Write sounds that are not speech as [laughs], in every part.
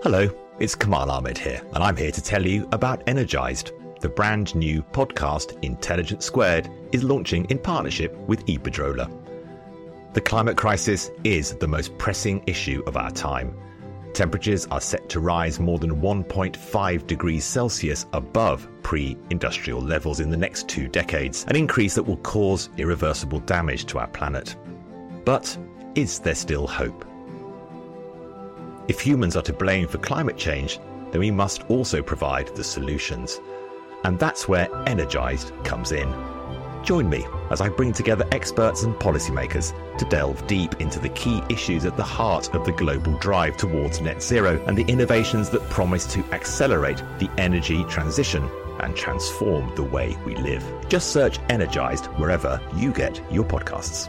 Hello, it's Kamal Ahmed here, and I'm here to tell you about Energized. The brand new podcast Intelligence Squared is launching in partnership with Iberdrola. The climate crisis is the most pressing issue of our time. Temperatures are set to rise more than 1.5 degrees Celsius above pre industrial levels in the next two decades, an increase that will cause irreversible damage to our planet. But is there still hope? If humans are to blame for climate change, then we must also provide the solutions. And that's where Energized comes in. Join me as I bring together experts and policymakers to delve deep into the key issues at the heart of the global drive towards net zero and the innovations that promise to accelerate the energy transition and transform the way we live. Just search Energized wherever you get your podcasts.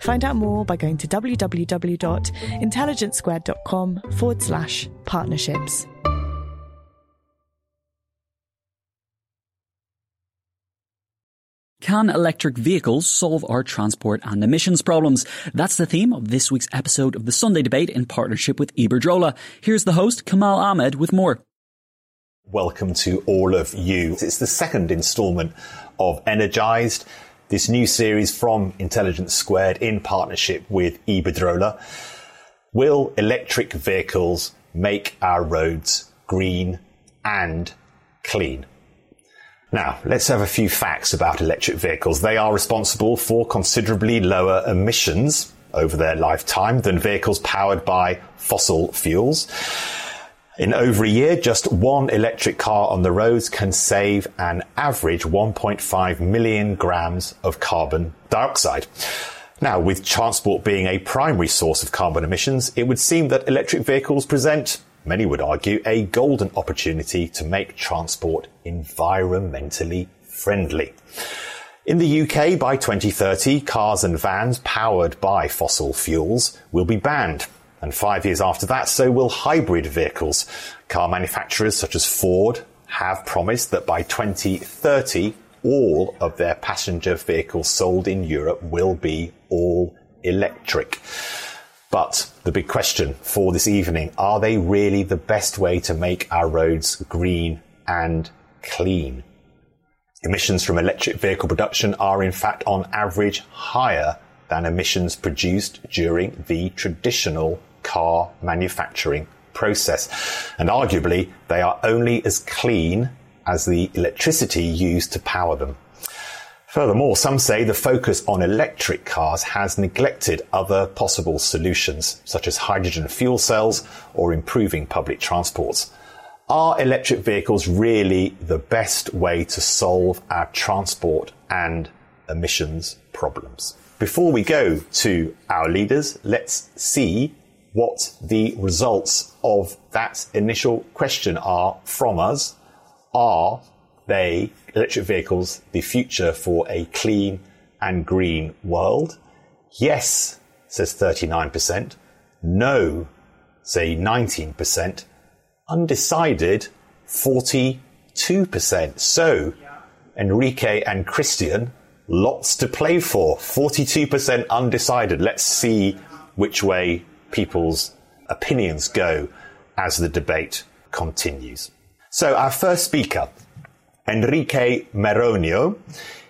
Find out more by going to www.intelligencesquared.com forward slash partnerships. Can electric vehicles solve our transport and emissions problems? That's the theme of this week's episode of the Sunday Debate in partnership with Iberdrola. Here's the host, Kamal Ahmed, with more. Welcome to all of you. It's the second instalment of Energized this new series from Intelligence Squared in partnership with Iberdrola. Will electric vehicles make our roads green and clean? Now, let's have a few facts about electric vehicles. They are responsible for considerably lower emissions over their lifetime than vehicles powered by fossil fuels. In over a year, just one electric car on the roads can save an average 1.5 million grams of carbon dioxide. Now, with transport being a primary source of carbon emissions, it would seem that electric vehicles present, many would argue, a golden opportunity to make transport environmentally friendly. In the UK, by 2030, cars and vans powered by fossil fuels will be banned. And five years after that, so will hybrid vehicles. Car manufacturers such as Ford have promised that by 2030, all of their passenger vehicles sold in Europe will be all electric. But the big question for this evening, are they really the best way to make our roads green and clean? Emissions from electric vehicle production are in fact on average higher than emissions produced during the traditional car manufacturing process. And arguably, they are only as clean as the electricity used to power them. Furthermore, some say the focus on electric cars has neglected other possible solutions, such as hydrogen fuel cells or improving public transports. Are electric vehicles really the best way to solve our transport and emissions problems? Before we go to our leaders, let's see what the results of that initial question are from us. Are they, electric vehicles, the future for a clean and green world? Yes, says 39%. No, say 19%. Undecided, 42%. So, Enrique and Christian, lots to play for. 42% undecided. Let's see which way people's opinions go as the debate continues. So our first speaker, Enrique Meronio,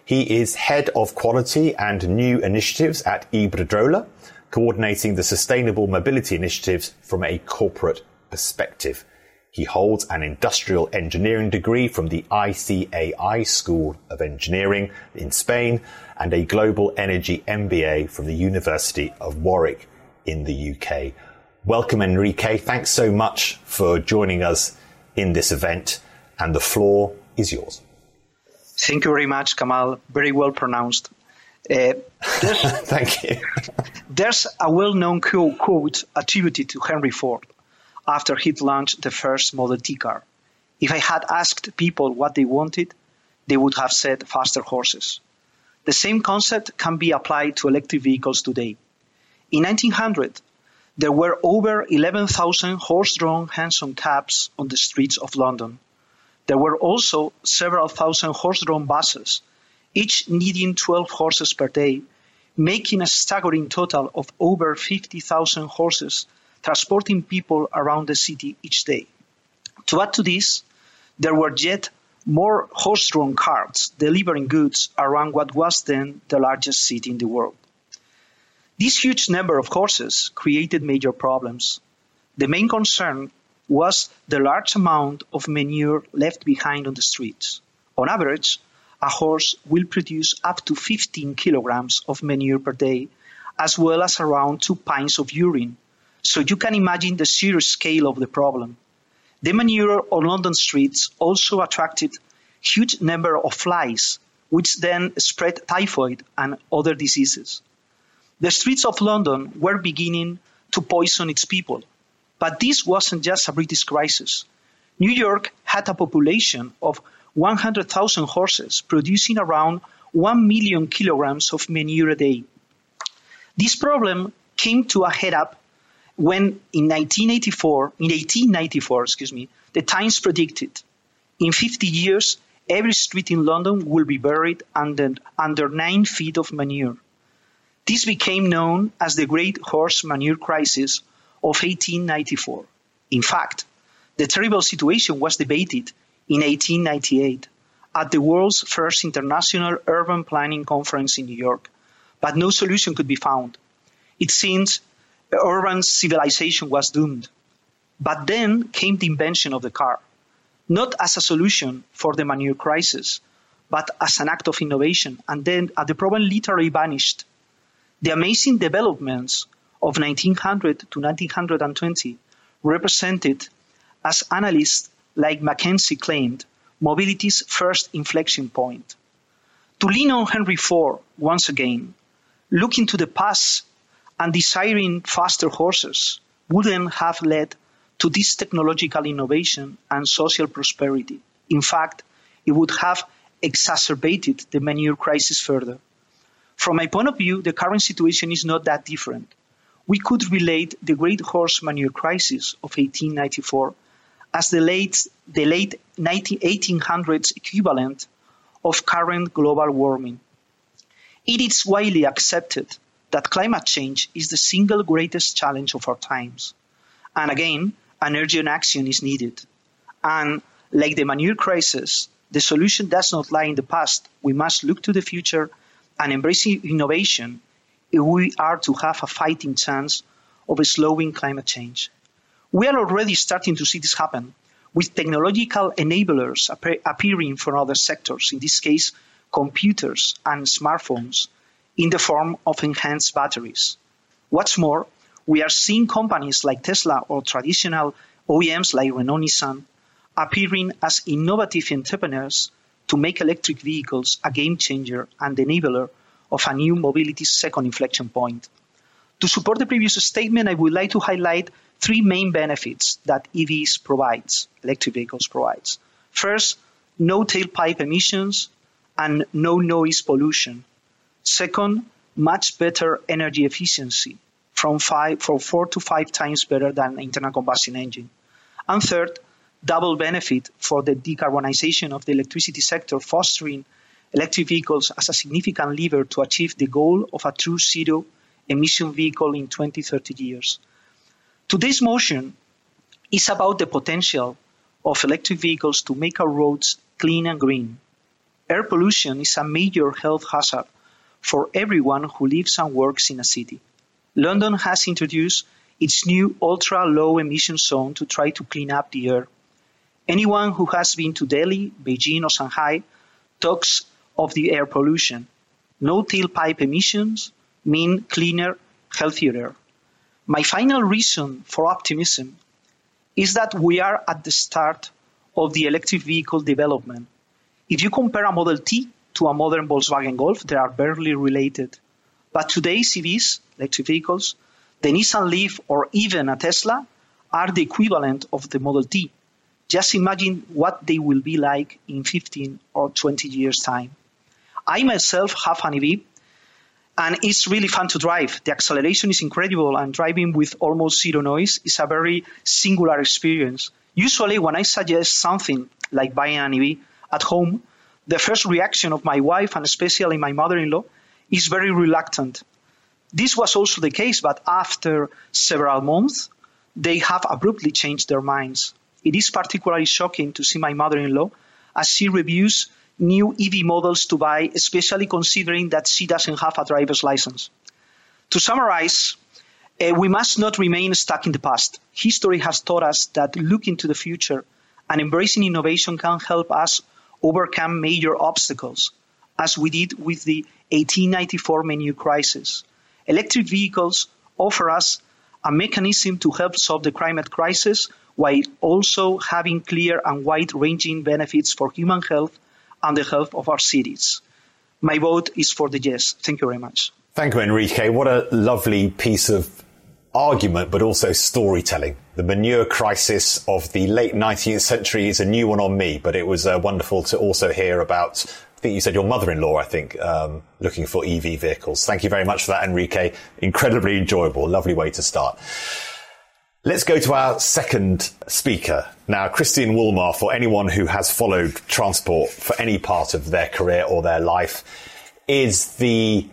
he is head of quality and new initiatives at Iberdrola. coordinating the sustainable mobility initiatives from a corporate perspective. He holds an industrial engineering degree from the ICAI School of Engineering in Spain and a global energy MBA from the University of Warwick in the UK. Welcome, Enrique. Thanks so much for joining us in this event, and the floor is yours. Thank you very much, Kamal. Very well pronounced. Uh, [laughs] Thank you. there's a well known quote attributed to Henry Ford after he'd launched the first Model T car. If I had asked people what they wanted, they would have said faster horses. The same concept can be applied to electric vehicles today. In 1900, there were over 11,000 horse-drawn hansom cabs on the streets of London. There were also several thousand horse-drawn buses, each needing 12 horses per day, making a staggering total of over 50,000 horses transporting people around the city each day. To add to this, there were yet more horse-drawn carts delivering goods around what was then the largest city in the world. This huge number of horses created major problems. The main concern was the large amount of manure left behind on the streets. On average, a horse will produce up to 15 kilograms of manure per day, as well as around two pints of urine, so you can imagine the serious scale of the problem. The manure on London streets also attracted huge number of flies, which then spread typhoid and other diseases. The streets of London were beginning to poison its people. But this wasn't just a British crisis. New York had a population of 100,000 horses producing around 1 million kilograms of manure a day. This problem came to a head up when in 1984, in 1894, excuse me, the Times predicted in 50 years, every street in London will be buried under, under nine feet of manure. This became known as the Great Horse Manure Crisis of 1894. In fact, the terrible situation was debated in 1898 at the world's first international urban planning conference in New York, but no solution could be found. It seems urban civilization was doomed. But then came the invention of the car, not as a solution for the manure crisis, but as an act of innovation. And then the problem literally vanished. The amazing developments of 1900 to 1920 represented, as analysts like McKinsey claimed, mobility's first inflection point. To lean on Henry Ford once again, looking to the past and desiring faster horses wouldn't have led to this technological innovation and social prosperity. In fact, it would have exacerbated the manure crisis further. From my point of view, the current situation is not that different. We could relate the Great Horse Manure Crisis of 1894 as the late, the late 1800s equivalent of current global warming. It is widely accepted that climate change is the single greatest challenge of our times. And again, an urgent action is needed. And like the manure crisis, the solution does not lie in the past. We must look to the future and embracing innovation if we are to have a fighting chance of slowing climate change. We are already starting to see this happen with technological enablers appearing from other sectors, in this case, computers and smartphones, in the form of enhanced batteries. What's more, we are seeing companies like Tesla or traditional OEMs like Renault Nissan appearing as innovative entrepreneurs to make electric vehicles a game changer and enabler of a new mobility second inflection point. To support the previous statement, I would like to highlight three main benefits that EVs provides, electric vehicles provides. First, no tailpipe emissions and no noise pollution. Second, much better energy efficiency, from, five, from four to five times better than internal combustion engine. And third, double benefit for the decarbonization of the electricity sector, fostering electric vehicles as a significant lever to achieve the goal of a true zero emission vehicle in 20, 30 years. Today's motion is about the potential of electric vehicles to make our roads clean and green. Air pollution is a major health hazard for everyone who lives and works in a city. London has introduced its new ultra low emission zone to try to clean up the air. Anyone who has been to Delhi, Beijing, or Shanghai talks of the air pollution. No tailpipe emissions mean cleaner, healthier air. My final reason for optimism is that we are at the start of the electric vehicle development. If you compare a Model T to a modern Volkswagen Golf, they are barely related. But today's EVs, electric vehicles, the Nissan Leaf or even a Tesla are the equivalent of the Model T. Just imagine what they will be like in 15 or 20 years' time. I myself have an EV and it's really fun to drive. The acceleration is incredible and driving with almost zero noise is a very singular experience. Usually when I suggest something like buying an EV at home, the first reaction of my wife and especially my mother-in-law is very reluctant. This was also the case, but after several months, they have abruptly changed their minds. It is particularly shocking to see my mother-in-law as she reviews new EV models to buy, especially considering that she doesn't have a driver's license. To summarize, uh, we must not remain stuck in the past. History has taught us that looking to the future and embracing innovation can help us overcome major obstacles, as we did with the 1894 menu crisis. Electric vehicles offer us a mechanism to help solve the climate crisis while also having clear and wide ranging benefits for human health and the health of our cities. My vote is for the yes. Thank you very much. Thank you, Enrique. What a lovely piece of argument, but also storytelling. The manure crisis of the late 19th century is a new one on me, but it was uh, wonderful to also hear about I think you said your mother-in-law, I think, um, looking for EV vehicles. Thank you very much for that, Enrique. Incredibly enjoyable. Lovely way to start. Let's go to our second speaker. Now, Christian Wolmar, for anyone who has followed transport for any part of their career or their life, is the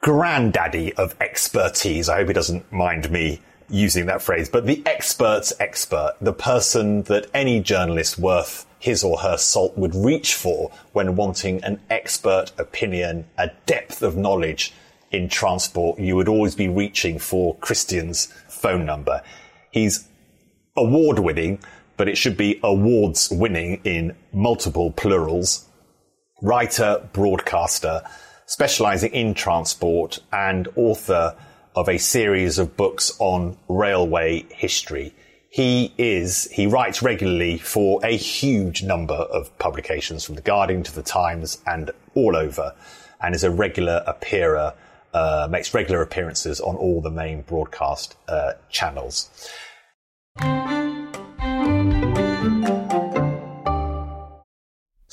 granddaddy of expertise. I hope he doesn't mind me using that phrase, but the expert's expert, the person that any journalist worth his or her salt would reach for when wanting an expert opinion, a depth of knowledge in transport, you would always be reaching for Christian's phone number. He's award winning, but it should be awards winning in multiple plurals. Writer, broadcaster, specializing in transport and author of a series of books on railway history he is, he writes regularly for a huge number of publications from The Guardian to The Times and all over, and is a regular appearer, uh, makes regular appearances on all the main broadcast uh, channels.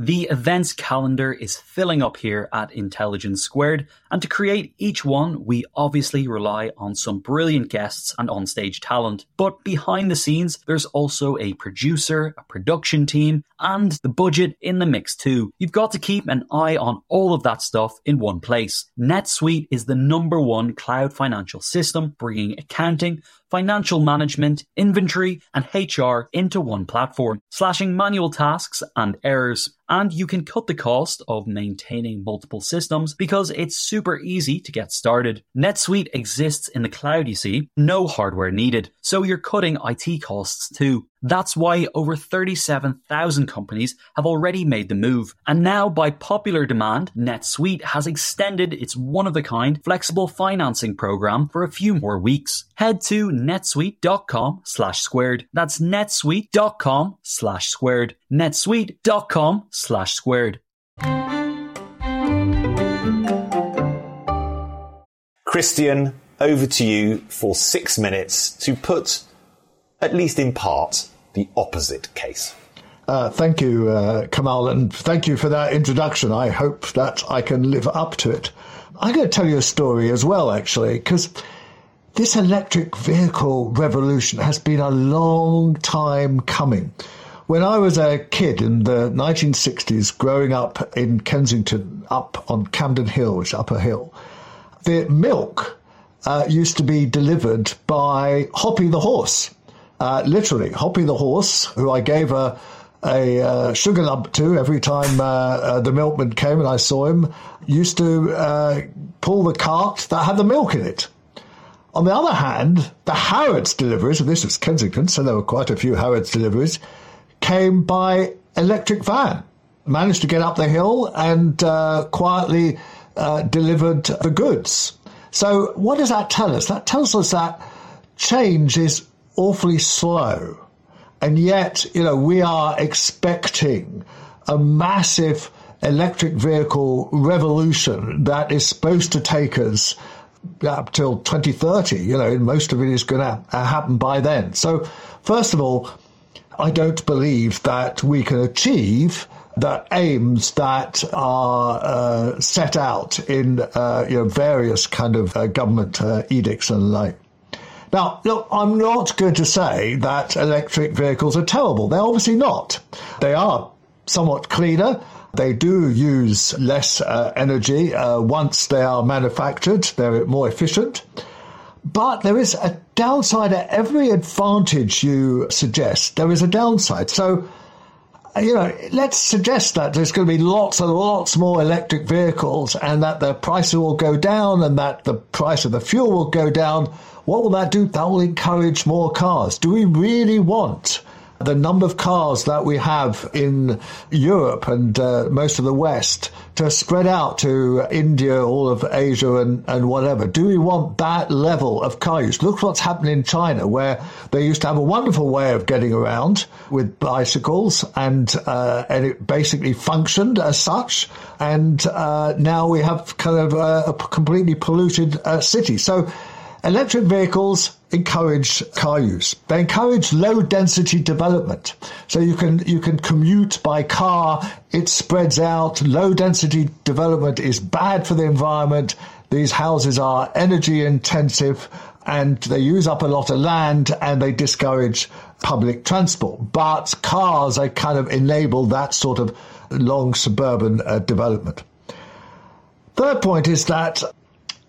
The events calendar is filling up here at Intelligence Squared, and to create each one, we obviously rely on some brilliant guests and onstage talent. But behind the scenes, there's also a producer, a production team, and the budget in the mix too. You've got to keep an eye on all of that stuff in one place. NetSuite is the number one cloud financial system, bringing accounting, financial management, inventory, and HR into one platform, slashing manual tasks and errors. And you can cut the cost of maintaining multiple systems because it's super easy to get started. NetSuite exists in the cloud, you see, no hardware needed. So you're cutting IT costs too. That's why over 37,000 companies have already made the move. And now, by popular demand, NetSuite has extended its one of a kind flexible financing program for a few more weeks. Head to netsuite.com slash squared. That's netsuite.com slash squared. netsuite.com slash squared. Christian, over to you for six minutes to put, at least in part, the opposite case. Uh, thank you, uh, Kamal, and thank you for that introduction. I hope that I can live up to it. I'm going to tell you a story as well, actually, because this electric vehicle revolution has been a long time coming. When I was a kid in the 1960s, growing up in Kensington, up on Campden Hill, which is Upper Hill, the milk uh, used to be delivered by Hoppy the horse. Uh, literally, Hoppy the horse, who I gave a, a uh, sugar lump to every time uh, uh, the milkman came and I saw him, used to uh, pull the cart that had the milk in it. On the other hand, the Harrods deliveries, and this was Kensington, so there were quite a few Harrods deliveries, came by electric van. Managed to get up the hill and quietly Uh, delivered the goods. So what does that tell us? That tells us that change is awfully slow. And yet, you know, we are expecting a massive electric vehicle revolution that is supposed to take us up till 2030. You know, most of it is going to uh, happen by then. So, first of all, I don't believe that we can achieve the aims that are uh, set out in uh, you know, various kind of uh, government uh, edicts and like. Now, look, I'm not going to say that electric vehicles are terrible. They're obviously not. They are somewhat cleaner. They do use less uh, energy uh, once they are manufactured. They're more efficient. But there is a downside at every advantage you suggest. There is a downside. So Uh, you know, let's suggest that there's going to be lots and lots more electric vehicles and that the price will go down and that the price of the fuel will go down. What will that do? That will encourage more cars. Do we really want the number of cars that we have in Europe and uh, most of the West to spread out to India, all of Asia, and, and whatever. Do we want that level of car use? Look what's happened in China, where they used to have a wonderful way of getting around with bicycles, and uh, and it basically functioned as such. And uh, now we have kind of a, a completely polluted uh, city. So Electric vehicles encourage car use. They encourage low density development. So you can, you can commute by car. It spreads out. Low density development is bad for the environment. These houses are energy intensive and they use up a lot of land and they discourage public transport. But cars, they kind of enable that sort of long suburban uh, development. Third point is that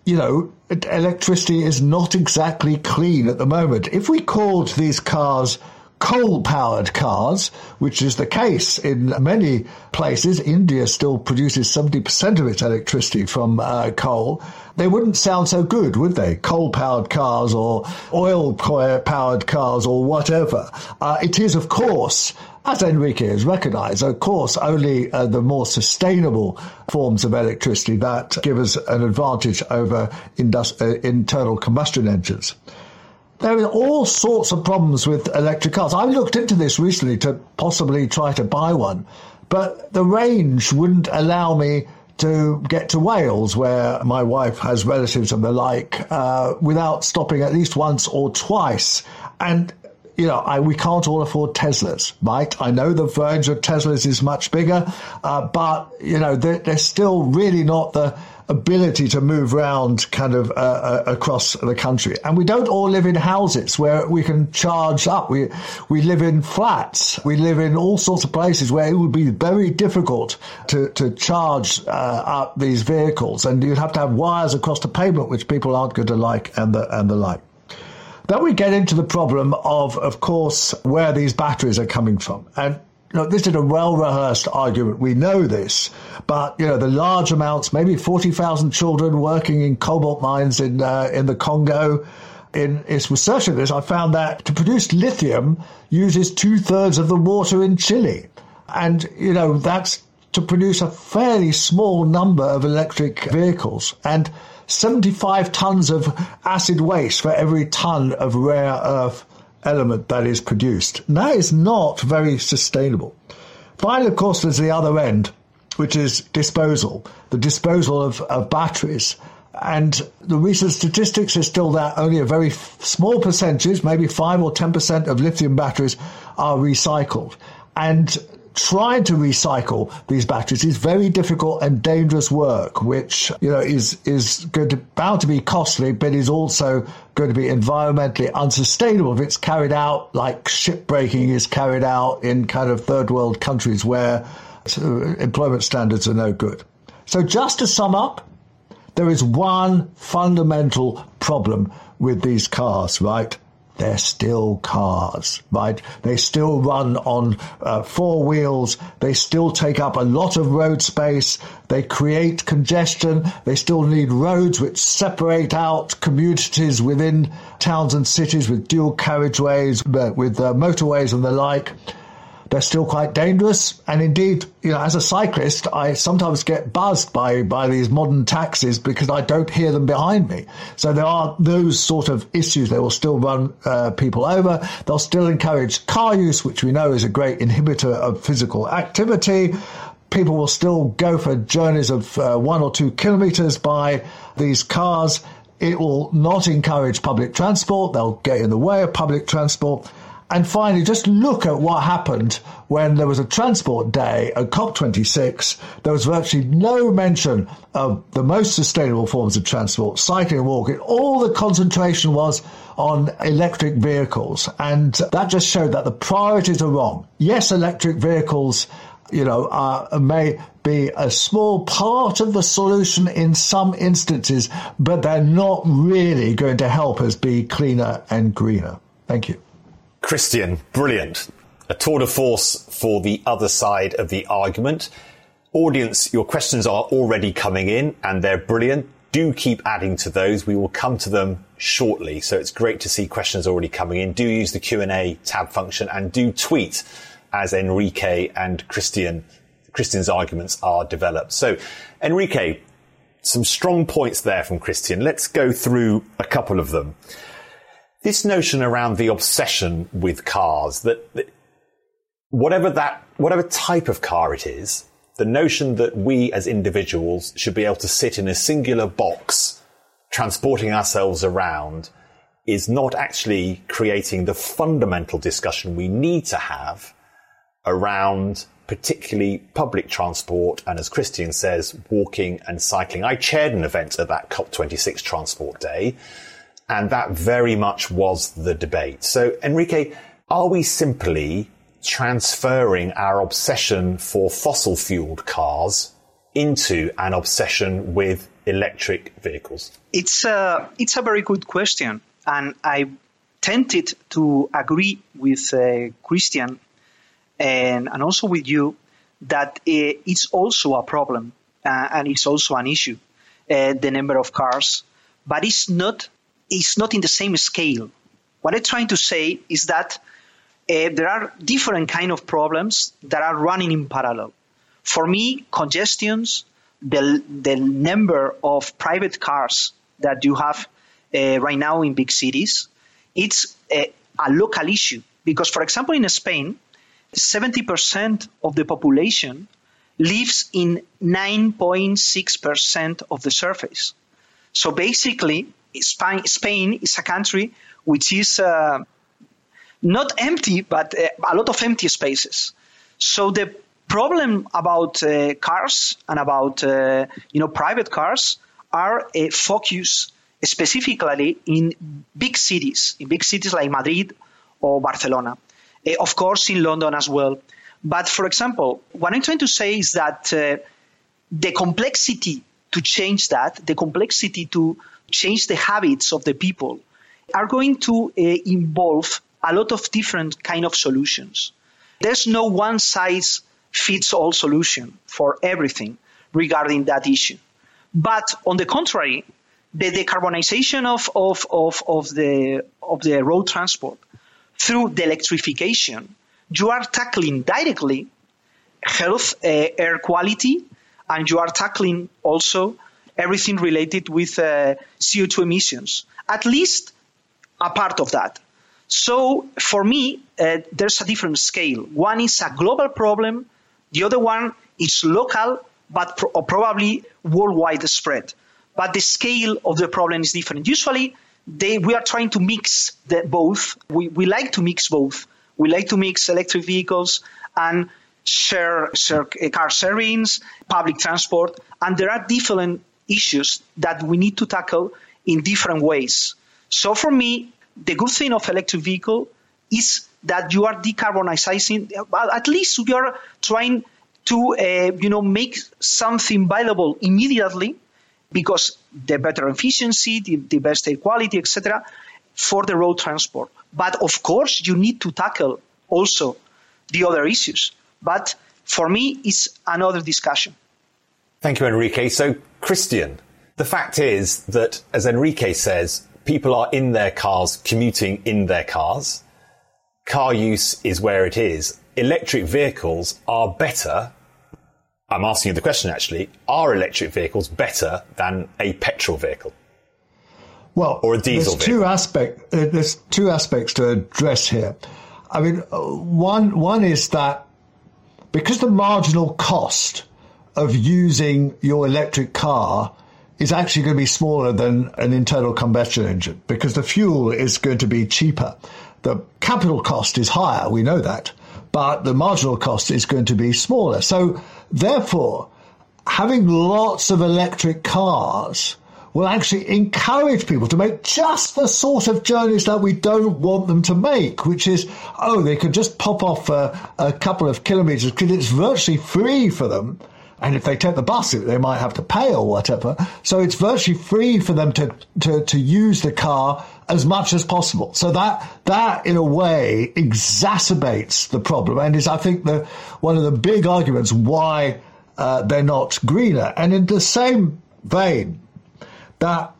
you know, electricity is not exactly clean at the moment. If we called these cars coal powered cars, which is the case in many places. India still produces 70% of its electricity from uh, coal. They wouldn't sound so good, would they? Coal powered cars or oil powered cars or whatever. Uh, it is, of course, as Enrique has recognized, of course, only uh, the more sustainable forms of electricity that give us an advantage over indus- uh, internal combustion engines there are all sorts of problems with electric cars. I looked into this recently to possibly try to buy one, but the range wouldn't allow me to get to Wales, where my wife has relatives and the like, uh, without stopping at least once or twice. And you know, I, we can't all afford Teslas, right? I know the range of Teslas is much bigger, uh, but you know, they're, they're still really not the ability to move around kind of uh, uh, across the country. And we don't all live in houses where we can charge up. We, we live in flats. We live in all sorts of places where it would be very difficult to, to charge uh, up these vehicles. And you'd have to have wires across the pavement, which people aren't going to like and the, and the like. Then we get into the problem of, of course, where these batteries are coming from. And know, this is a well rehearsed argument. We know this, but you know the large amounts, maybe forty thousand children working in cobalt mines in uh, in the Congo. in its research of this, I found that to produce lithium uses two thirds of the water in Chile. And, you know, that's to produce a fairly small number of electric vehicles and 75 tons of acid waste for every ton of rare earth element that is produced. And that is not very sustainable. Finally, of course, there's the other end, which is disposal, the disposal of, of batteries. And the recent statistics is still that only a very small percentage, maybe 5 or 10% of lithium batteries are recycled. And trying to recycle these batteries is very difficult and dangerous work, which you know is is going to bound to be costly, but is also going to be environmentally unsustainable if it's carried out like shipbreaking is carried out in kind of third world countries where employment standards are no good. So just to sum up, there is one fundamental problem with these cars, right? They're still cars, right? They still run on uh, four wheels. They still take up a lot of road space. They create congestion. They still need roads which separate out communities within towns and cities with dual carriageways, uh, with uh, motorways and the like. They're still quite dangerous. And indeed, you know, as a cyclist, I sometimes get buzzed by, by these modern taxis because I don't hear them behind me. So there are those sort of issues. They will still run uh, people over. They'll still encourage car use, which we know is a great inhibitor of physical activity people will still go for journeys of uh, one or two kilometers by these cars. It will not encourage public transport. They'll get in the way of public transport. And finally, just look at what happened when there was a transport day at COP26. There was virtually no mention of the most sustainable forms of transport, cycling and walking. All the concentration was on electric vehicles. And that just showed that the priorities are wrong. Yes, electric vehicles, you know, may be a small part of the solution in some instances, but they're not really going to help us be cleaner and greener. Thank you. Christian, brilliant. A tour de force for the other side of the argument. Audience, your questions are already coming in and they're brilliant. Do keep adding to those. We will come to them shortly. So it's great to see questions already coming in. Do use the Q&A tab function and do tweet as Enrique and Christian, Christian's arguments are developed. So Enrique, some strong points there from Christian. Let's go through a couple of them this notion around the obsession with cars that, that whatever that, whatever type of car it is, the notion that we as individuals should be able to sit in a singular box transporting ourselves around is not actually creating the fundamental discussion we need to have around particularly public transport and as Christian says, walking and cycling. I chaired an event at that COP26 transport day and that very much was the debate. So, Enrique, are we simply transferring our obsession for fossil fueled cars into an obsession with electric vehicles? It's a, it's a very good question. And I tended to agree with uh, Christian and, and also with you that uh, it's also a problem uh, and it's also an issue, uh, the number of cars. But it's not is not in the same scale. What I'm trying to say is that uh, there are different kind of problems that are running in parallel. For me, congestions, the, the number of private cars that you have uh, right now in big cities, it's a, a local issue. Because, for example, in Spain, 70% of the population lives in 9.6% of the surface. So basically, Spain, Spain is a country which is uh, not empty, but uh, a lot of empty spaces. So the problem about uh, cars and about uh, you know private cars are a uh, focus specifically in big cities, in big cities like Madrid or Barcelona. Uh, of course, in London as well. But for example, what I'm trying to say is that the complexity to change that, the complexity to change the habits of the people are going to uh, involve a lot of different kind of solutions. There's no one size fits all solution for everything regarding that issue. But on the contrary, the decarbonization of, of, of, of, the, of the road transport through the electrification, you are tackling directly health, uh, air quality, and you are tackling also everything related with uh, CO2 emissions, at least a part of that. So for me, uh, there's a different scale. One is a global problem, the other one is local, but pro- probably worldwide spread. But the scale of the problem is different. Usually, they, we are trying to mix the, both. We, we like to mix both. We like to mix electric vehicles and share, share car sharings, public transport, and there are different issues that we need to tackle in different ways. So for me, the good thing of electric vehicle is that you are decarbonizing. At least you are trying to, uh, you know, make something viable immediately because the better efficiency, the, the best air quality, etc., for the road transport. But of course, you need to tackle also the other issues. But for me, it's another discussion. Thank you, Enrique. So, Christian, the fact is that, as Enrique says, people are in their cars, commuting in their cars. Car use is where it is. Electric vehicles are better. I'm asking you the question actually. Are electric vehicles better than a petrol vehicle? Well, or a diesel there's two aspect. Uh, there's two aspects to address here. I mean, uh, one one is that because the marginal cost of using your electric car is actually going to be smaller than an internal combustion engine because the fuel is going to be cheaper. The capital cost is higher, we know that, but the marginal cost is going to be smaller. So therefore, having lots of electric cars will actually encourage people to make just the sort of journeys that we don't want them to make, which is, oh, they could just pop off a, a couple of kilometers because it's virtually free for them. And if they take the bus, they might have to pay or whatever. So it's virtually free for them to, to, to use the car as much as possible. So that, that in a way exacerbates the problem and is, I think, the, one of the big arguments why uh, they're not greener. And in the same vein, that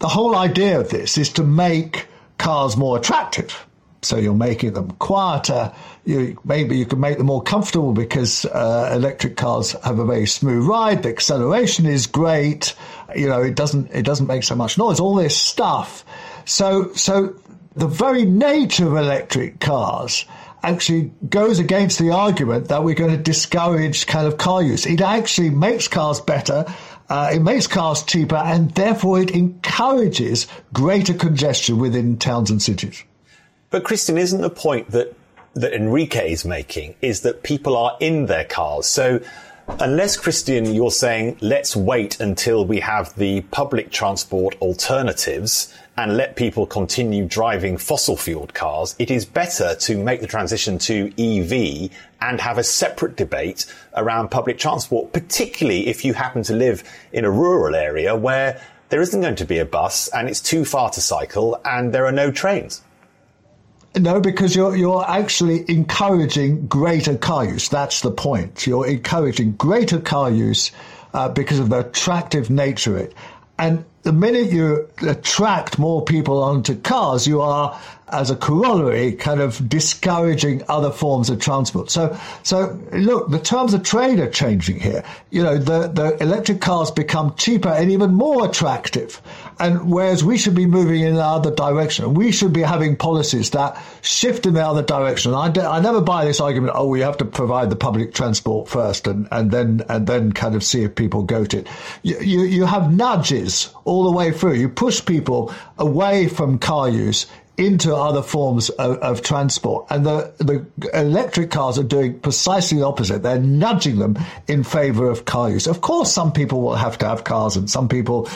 the whole idea of this is to make cars more attractive. So you're making them quieter. You, maybe you can make them more comfortable because uh, electric cars have a very smooth ride. The acceleration is great. You know, it doesn't it doesn't make so much noise. All this stuff. So so the very nature of electric cars actually goes against the argument that we're going to discourage kind of car use. It actually makes cars better uh, it makes cars cheaper and therefore it encourages greater congestion within towns and cities. But Christian, isn't the point that that Enrique is making is that people are in their cars. So unless Christian, you're saying let's wait until we have the public transport alternatives and let people continue driving fossil fueled cars, it is better to make the transition to EV and have a separate debate around public transport, particularly if you happen to live in a rural area where there isn't going to be a bus and it's too far to cycle and there are no trains. No, because you're you're actually encouraging greater car use. That's the point. You're encouraging greater car use uh, because of the attractive nature of it. And the minute you attract more people onto cars, you are, as a corollary, kind of discouraging other forms of transport. So, so look, the terms of trade are changing here. You know, the, the electric cars become cheaper and even more attractive. And whereas we should be moving in the other direction, we should be having policies that shift in the other direction. I, de- I never buy this argument, oh, we have to provide the public transport first and, and then, and then kind of see if people go to it. You, you, you have nudges all the way through. You push people away from car use into other forms of, of, transport. And the, the electric cars are doing precisely the opposite. They're nudging them in favor of car use. Of course, some people will have to have cars and some people,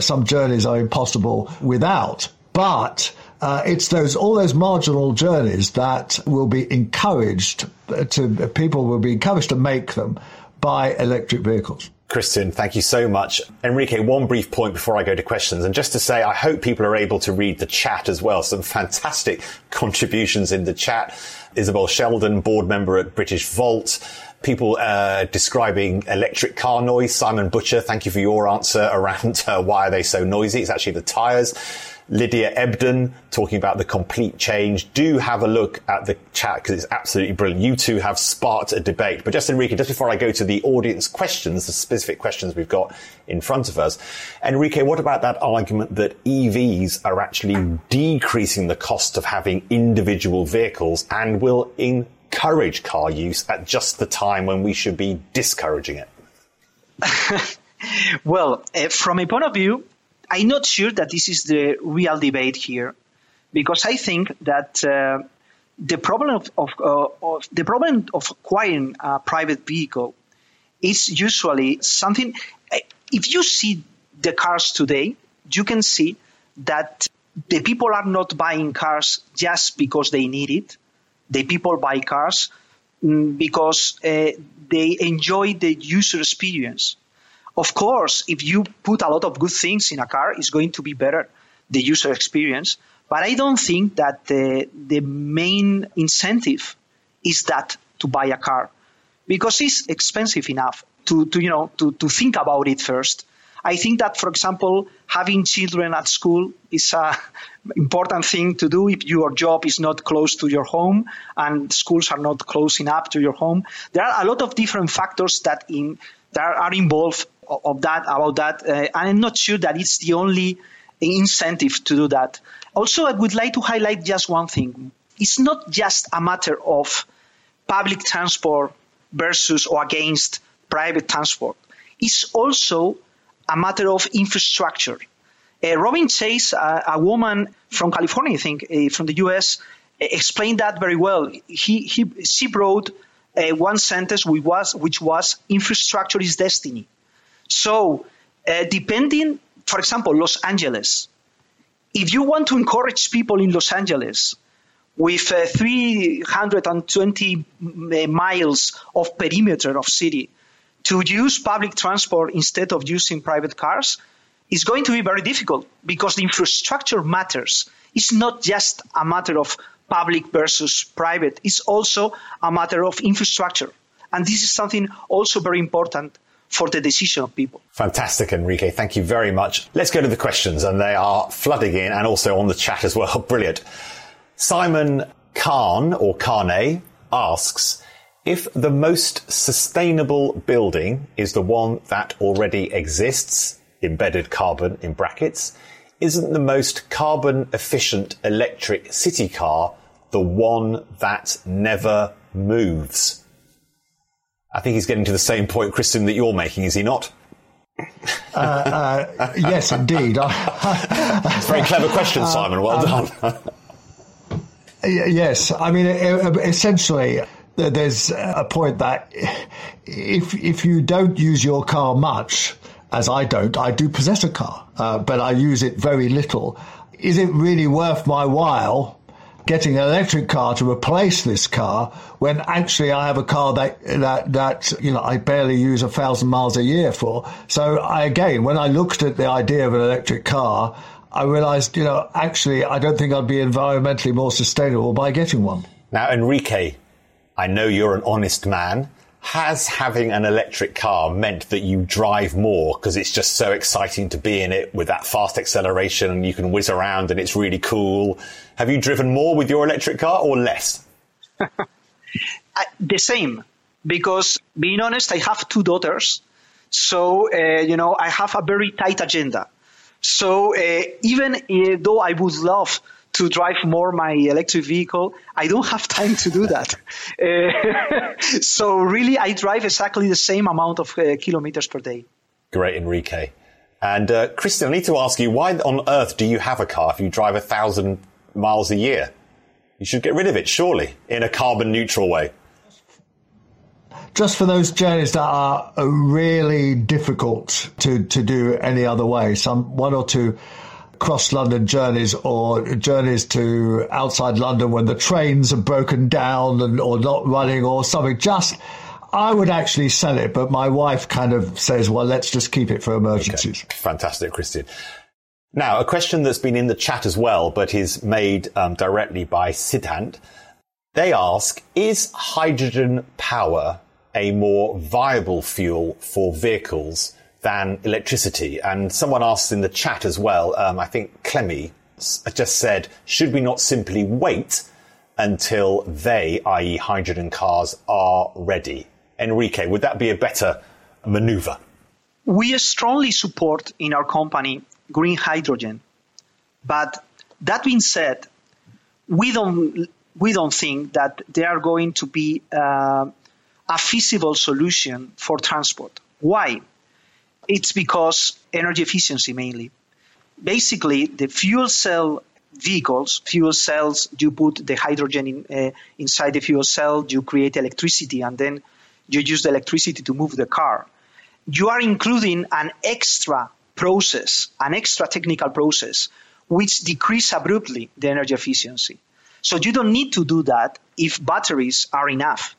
some journeys are impossible without. But uh, it's those all those marginal journeys that will be encouraged to people will be encouraged to make them by electric vehicles. Christian, thank you so much. Enrique, one brief point before I go to questions. And just to say, I hope people are able to read the chat as well. Some fantastic contributions in the chat. Isabel Sheldon, board member at Britishvolt. people uh, describing electric car noise. Simon Butcher, thank you for your answer around uh, why are they so noisy. It's actually the tyres. Lydia Ebden talking about the complete change. Do have a look at the chat because it's absolutely brilliant. You two have sparked a debate. But just Enrique, just before I go to the audience questions, the specific questions we've got in front of us, Enrique, what about that argument that EVs are actually decreasing the cost of having individual vehicles and will encourage car use at just the time when we should be discouraging it? [laughs] well, uh, from a point of view, I'm not sure that this is the real debate here, because I think that uh, the problem of, of, uh, of, the problem of acquiring a private vehicle is usually something. If you see the cars today, you can see that the people are not buying cars just because they need it. The people buy cars mm, because uh, they enjoy the user experience. Of course, if you put a lot of good things in a car, it's going to be better, the user experience. But I don't think that the, the main incentive is that to buy a car because it's expensive enough to, to you know, to, to think about it first. I think that, for example, having children at school is a [laughs] important thing to do if your job is not close to your home and schools are not close enough to your home. There are a lot of different factors that in that are involved of that about that. Uh, I'm not sure that it's the only incentive to do that. Also, I would like to highlight just one thing. It's not just a matter of public transport versus or against private transport. It's also a matter of infrastructure. Uh, Robin Chase, uh, a woman from California, I think, uh, from the US, explained that very well. He, he, she wrote uh, one sentence which was, which was infrastructure is destiny. So, uh, depending, for example, Los Angeles, if you want to encourage people in Los Angeles with uh, 320 uh, miles of perimeter of city to use public transport instead of using private cars, is going to be very difficult because the infrastructure matters. It's not just a matter of public versus private, it's also a matter of infrastructure. And this is something also very important for the decision of people. Fantastic, Enrique. Thank you very much. Let's go to the questions, and they are flooding in and also on the chat as well. [laughs] Brilliant. Simon Khan or Kane asks, if the most sustainable building is the one that already exists, embedded carbon in brackets, isn't the most carbon efficient electric city car the one that never moves? I think he's getting to the same point, Christian, that you're making, is he not? Uh, uh, yes, indeed. [laughs] very clever question, uh, Simon. Well um, done. [laughs] yes, I mean, essentially, there's a point that if if you don't use your car much, as I don't, I do possess a car, uh, but I use it very little. Is it really worth my while getting an electric car to replace this car when actually I have a car that that that you know I barely use a thousand miles a year for. So I, again, when I looked at the idea of an electric car, I realised you know actually I don't think I'd be environmentally more sustainable by getting one. Now, Enrique, I know you're an honest man has having an electric car meant that you drive more because it's just so exciting to be in it with that fast acceleration and you can whiz around and it's really cool? Have you driven more with your electric car or less? [laughs] the same, because being honest, I have two daughters. So, uh, you know, I have a very tight agenda. So, uh, even uh, though I would love to drive more my electric vehicle. I don't have time to do that. uh, [laughs] [laughs] so really, I drive exactly the same amount of uh, kilometers per day. Great, Enrique. And uh, Christian, I need to ask you, why on earth do you have a car if you drive a thousand miles a year? You should get rid of it, surely, in a carbon neutral way. Just for those journeys that are really difficult to, to do any other way, some one or two cross London journeys or journeys to outside London when the trains are broken down and, or not running or something. Just, I would actually sell it, but my wife kind of says, well, let's just keep it for emergencies. Okay. Fantastic, Christian. Now, a question that's been in the chat as well, but is made um, directly by Siddhant. They ask, is hydrogen power a more viable fuel for vehicles than electricity? And someone asked in the chat as well, um, I think Clemmy just said, should we not simply wait until they, i.e. hydrogen cars, are ready? Enrique, would that be a better maneuver? We strongly support in our company green hydrogen. But that being said, we don't we don't think that they are going to be uh, a feasible solution for transport. Why? It's because energy efficiency mainly. Basically, the fuel cell vehicles, fuel cells, you put the hydrogen in, uh, inside the fuel cell, you create electricity, and then you use the electricity to move the car. You are including an extra process, an extra technical process, which decrease abruptly the energy efficiency. So you don't need to do that if batteries are enough.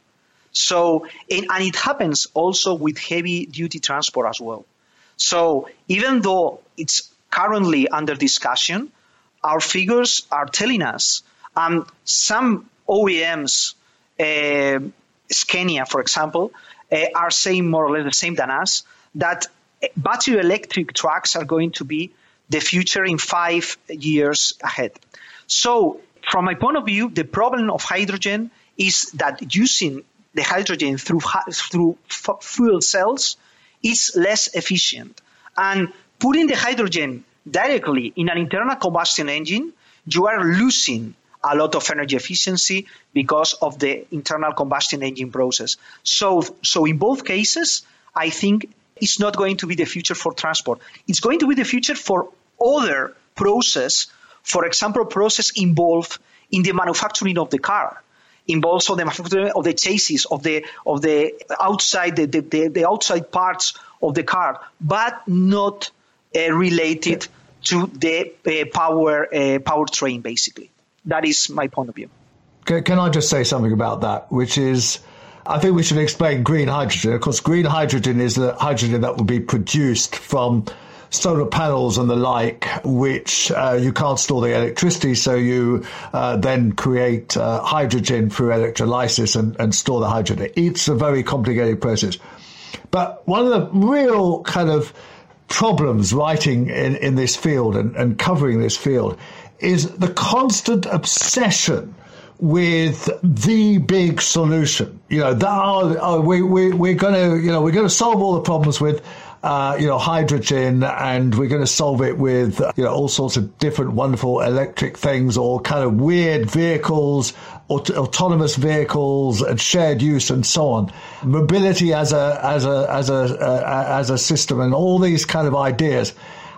So, and, and it happens also with heavy duty transport as well. So even though it's currently under discussion, our figures are telling us um, some OEMs, uh, Scania, for example, uh, are saying more or less the same than us that battery electric trucks are going to be the future in five years ahead. So from my point of view, the problem of hydrogen is that using the hydrogen through through fuel cells is less efficient, and putting the hydrogen directly in an internal combustion engine, you are losing a lot of energy efficiency because of the internal combustion engine process. So, so in both cases, I think it's not going to be the future for transport. It's going to be the future for other process for example, process involved in the manufacturing of the car, involves of the manufacturing of the chassis, of the of the outside the, the, the outside parts of the car, but not uh, related to the uh, power uh, powertrain. Basically, that is my point of view. Can, can I just say something about that, which is. I think we should explain green hydrogen. Of course, green hydrogen is the hydrogen that will be produced from solar panels and the like, which uh, you can't store the electricity, so you uh, then create uh, hydrogen through electrolysis and, and store the hydrogen. It's a very complicated process. But one of the real kind of problems writing in, in this field and, and covering this field is the constant obsession with the big solution. You know, that, we, we, we're going to, you know, we're going to solve all the problems with uh, you know, hydrogen, and we're going to solve it with, you know, all sorts of different wonderful electric things or kind of weird vehicles, aut- autonomous vehicles and shared use and so on. Mobility as a, as a, as a, uh, as a system and all these kind of ideas.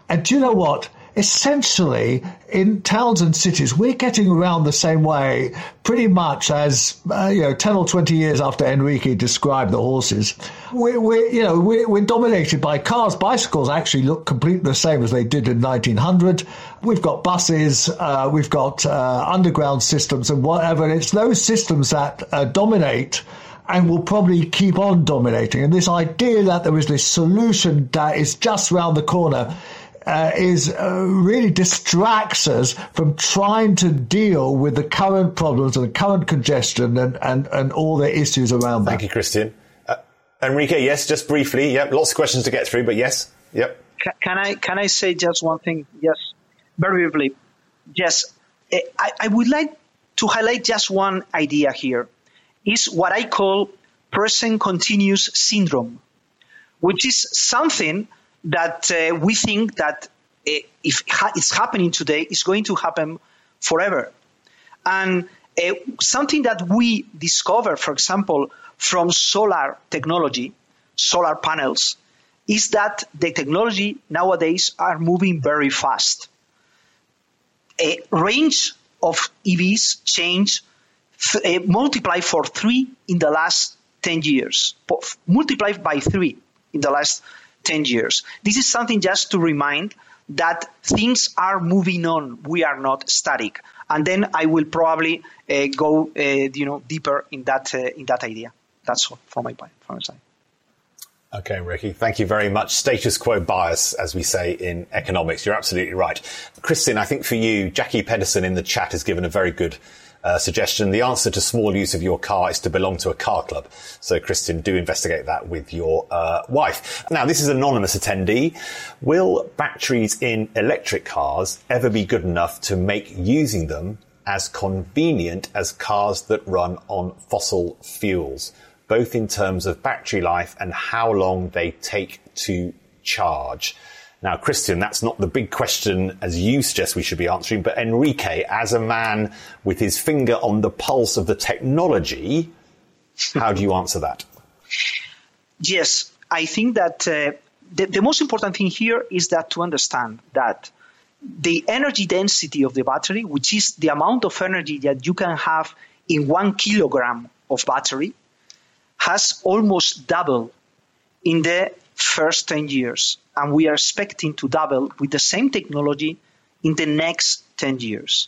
And do you know what? Essentially in towns and cities, we're getting around the same way pretty much as, uh, you know, 10 or 20 years after Enrique described the horses. We're, we're you know, we're, we're, dominated by cars. Bicycles actually look completely the same as they did in 1900. We've got buses, uh, we've got uh, underground systems and whatever. It's those systems that uh, dominate and will probably keep on dominating. And this idea that there is this solution that is just round the corner uh, is uh, really distracts us from trying to deal with the current problems and the current congestion and, and, and all the issues around that. Thank you, Christian. Uh, Enrique, yes, just briefly. Yep, lots of questions to get through, but yes, yep. Can I can I say just one thing? Yes, very briefly. Yes, eh, I, I would like to highlight just one idea here. Is what I call present continuous syndrome, which is something that uh, we think that uh, if it's happening today, it's going to happen forever. And uh, something that we discover, for example, from solar technology, solar panels, is that the technology nowadays are moving very fast. A range of EVs change, uh, multiply for three in the last 10 years, multiplied by three in the last 10 years. This is something just to remind that things are moving on. We are not static. And then I will probably uh, go, uh, you know, deeper in that uh, in that idea. That's all from my point, from my side. Okay, Ricky, thank you very much. Status quo bias, as we say in economics. You're absolutely right. Christian, I think for you, Jackie Pedersen in the chat has given a very good uh, suggestion. The answer to small use of your car is to belong to a car club. So, Christian, do investigate that with your uh, wife. Now, this is anonymous attendee. Will batteries in electric cars ever be good enough to make using them as convenient as cars that run on fossil fuels, both in terms of battery life and how long they take to charge? Now, Christian, that's not the big question as you suggest we should be answering, but Enrique, as a man with his finger on the pulse of the technology, how do you answer that? Yes, I think that uh, the, the most important thing here is that to understand that the energy density of the battery, which is the amount of energy that you can have in one kilogram of battery, has almost doubled in the first 10 years. And we are expecting to double with the same technology in the next 10 years.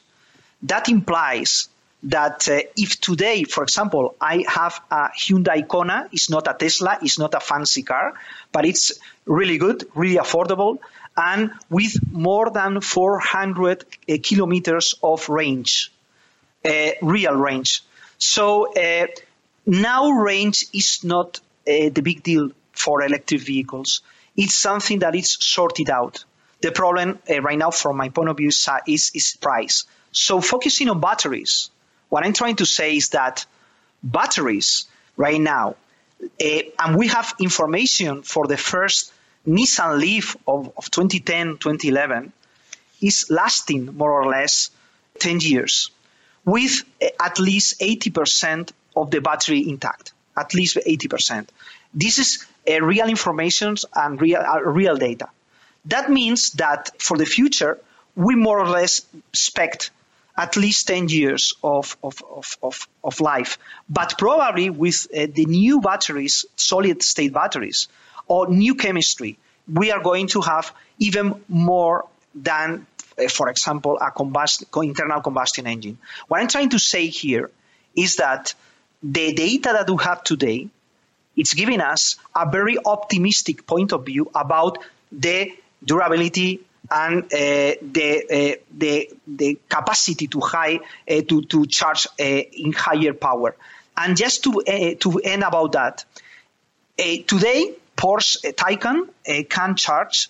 That implies that uh, if today, for example, I have a Hyundai Kona, it's not a Tesla, it's not a fancy car, but it's really good, really affordable, and with more than 400 uh, kilometers of range, uh, real range. So uh, now range is not uh, the big deal for electric vehicles. It's something that is sorted out. The problem uh, right now, from my point of view, is, is price. So focusing on batteries, what I'm trying to say is that batteries right now, uh, and we have information for the first Nissan Leaf of, of 2010, 2011, is lasting more or less 10 years with uh, at least 80% of the battery intact, at least 80%. This is uh, real information and real, uh, real data. That means that for the future, we more or less expect at least 10 years of, of, of, of, of life. But probably with uh, the new batteries, solid state batteries, or new chemistry, we are going to have even more than, uh, for example, a combust- internal combustion engine. What I'm trying to say here is that the data that we have today it's giving us a very optimistic point of view about the durability and uh, the, uh, the, the capacity to high uh, to, to charge uh, in higher power. And just to uh, to end about that, uh, today Porsche Taycan can charge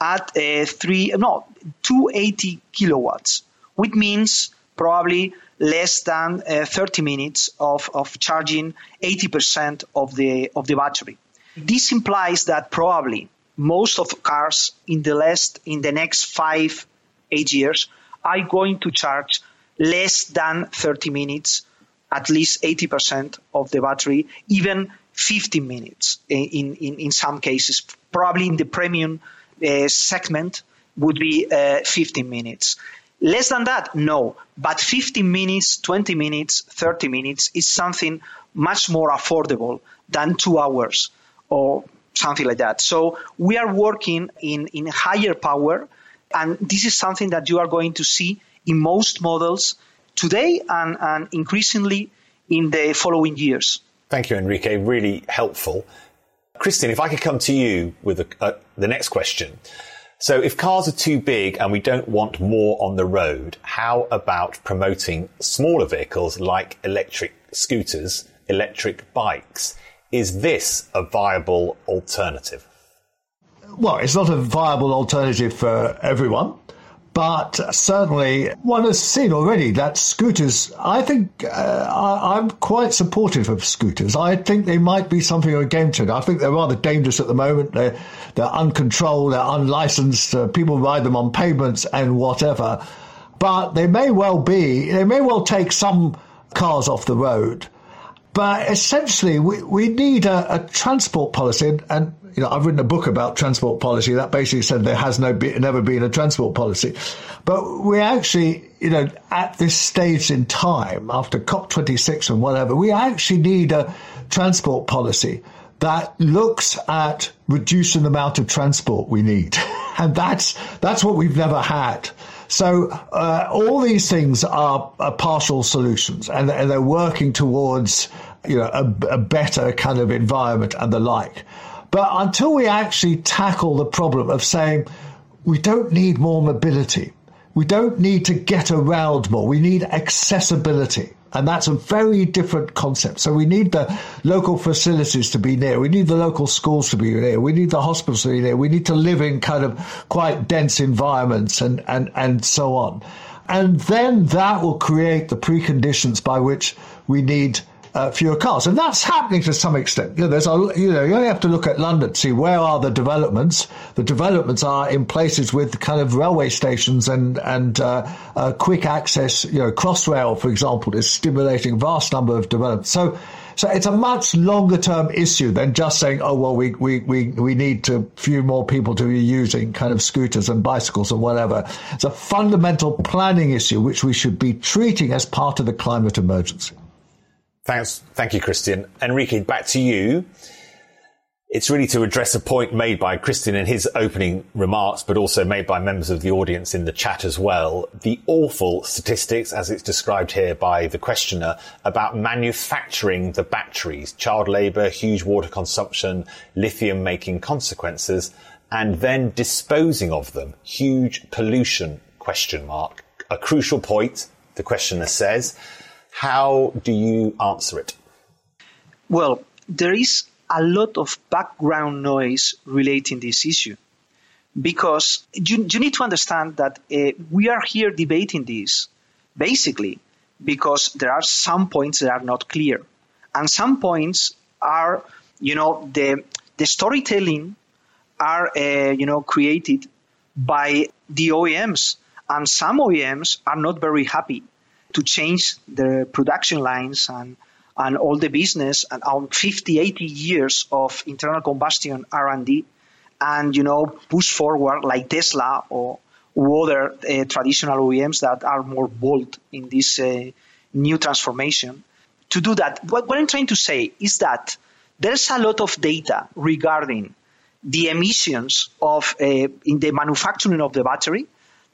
at three no 280 kilowatts, which means probably less than uh, 30 minutes of, of charging 80% of the, of the battery. This implies that probably most of cars in the last, in the next five, eight years are going to charge less than 30 minutes, at least 80% of the battery, even 15 minutes in, in, in some cases. Probably in the premium uh, segment would be uh, 15 minutes. Less than that, no. But 15 minutes, 20 minutes, 30 minutes is something much more affordable than two hours or something like that. So we are working in, in higher power, and this is something that you are going to see in most models today and, and increasingly in the following years. Thank you, Enrique. Really helpful. Christian, if I could come to you with a, uh, the next question. So if cars are too big and we don't want more on the road, how about promoting smaller vehicles like electric scooters, electric bikes? Is this a viable alternative? Well, it's not a viable alternative for everyone. But certainly, one has seen already that scooters, I think, uh, I, am quite supportive of scooters. I think they might be something of a game changer. I think they're rather dangerous at the moment. They're, they're uncontrolled, they're unlicensed, uh, people ride them on pavements and whatever. But they may well be, they may well take some cars off the road. But essentially, we, we need a, a transport policy, and, and you know, I've written a book about transport policy that basically said there has no be, never been a transport policy. But we actually, you know, at this stage in time, after COP26 and whatever, we actually need a transport policy that looks at reducing the amount of transport we need. [laughs] and that's, that's what we've never had. So uh, all these things are, are partial solutions, and, and, they're working towards you know a, a better kind of environment and the like. But until we actually tackle the problem of saying we don't need more mobility, we don't need to get around more. We need accessibility. And that's a very different concept. So we need the local facilities to be near. We need the local schools to be near. We need the hospitals to be near. We need to live in kind of quite dense environments and, and, and so on. And then that will create the preconditions by which we need uh, fewer cars, and that's happening to some extent. You know, there's a, you know, you only have to look at London to see where are the developments. The developments are in places with kind of railway stations and and uh, uh, quick access. You know, Crossrail, for example, is stimulating a vast number of developments. So. So it's a much longer term issue than just saying, oh, well, we, we, we, we need to few more people to be using kind of scooters and bicycles or whatever. It's a fundamental planning issue which we should be treating as part of the climate emergency. Thanks. Thank you, Christian. Enrique, back to you. It's really to address a point made by Christian in his opening remarks, but also made by members of the audience in the chat as well. The awful statistics, as it's described here by the questioner, about manufacturing the batteries, child labour, huge water consumption, lithium making consequences, and then disposing of them. Huge pollution, question mark. A crucial point, the questioner says. How do you answer it? Well, there is a lot of background noise relating this issue because you, you need to understand that uh, we are here debating this basically because there are some points that are not clear and some points are you know the the storytelling are uh, you know created by the OEMs and some OEMs are not very happy to change the production lines and and all the business and our 50 80 years of internal combustion r&d and you know push forward like tesla or, other uh, traditional oems that are more bold in this uh, new transformation to do that. What, what i'm trying to say is that there's a lot of data regarding the emissions of uh, in the manufacturing of the battery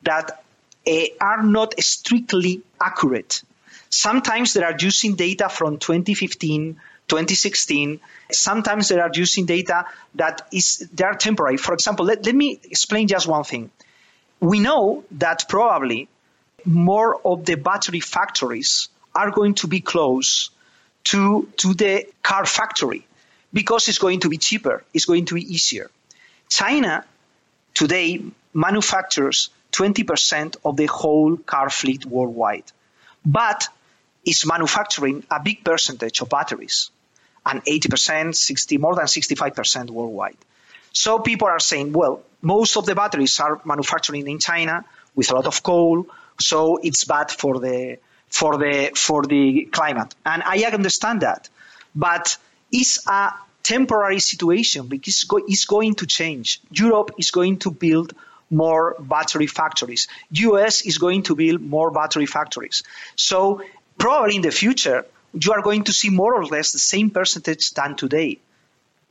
that Eh, are not strictly accurate. Sometimes they are using data from 2015, 2016. Sometimes they are using data that is they are temporary. For example, let, let me explain just one thing. We know that probably more of the battery factories are going to be close to, to the car factory because it's going to be cheaper, it's going to be easier. China today manufactures 20% of the whole car fleet worldwide, but is manufacturing a big percentage of batteries, and 80%, 60, more than 65% worldwide. So people are saying, well, most of the batteries are manufacturing in China with a lot of coal, so it's bad for the for the for the climate. And I understand that, but it's a temporary situation because it's going to change. Europe is going to build more battery factories. US is going to build more battery factories. So probably in the future, you are going to see more or less the same percentage than today.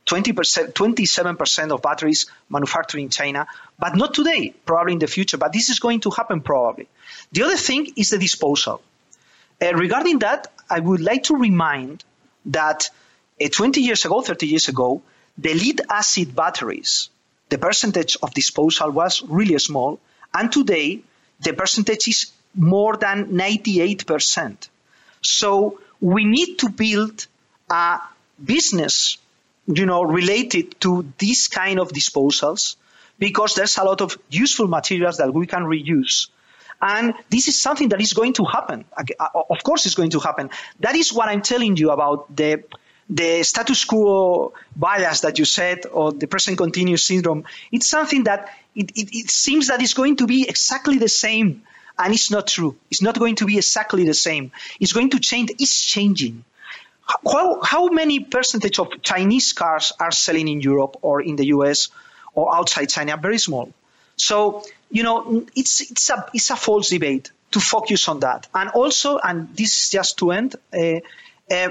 20%, 27% of batteries manufactured in China, but not today, probably in the future. But this is going to happen probably. The other thing is the disposal. Uh, regarding that, I would like to remind that uh, 20 years ago, 30 years ago, the lead acid batteries the percentage of disposal was really small, and today the percentage is more than 98%. So we need to build a business, you know, related to this kind of disposals because there's a lot of useful materials that we can reuse. And this is something that is going to happen. Uh, of course, it's going to happen. That is what I'm telling you about the the status quo bias that you said or the present continuous syndrome, it's something that it, it, it, seems that it's going to be exactly the same. And it's not true. It's not going to be exactly the same. It's going to change. It's changing. How, how many percentage of Chinese cars are selling in Europe or in the US or outside China? Very small. So, you know, it's, it's, a, it's a false debate to focus on that. And also, and this is just to end, uh, uh,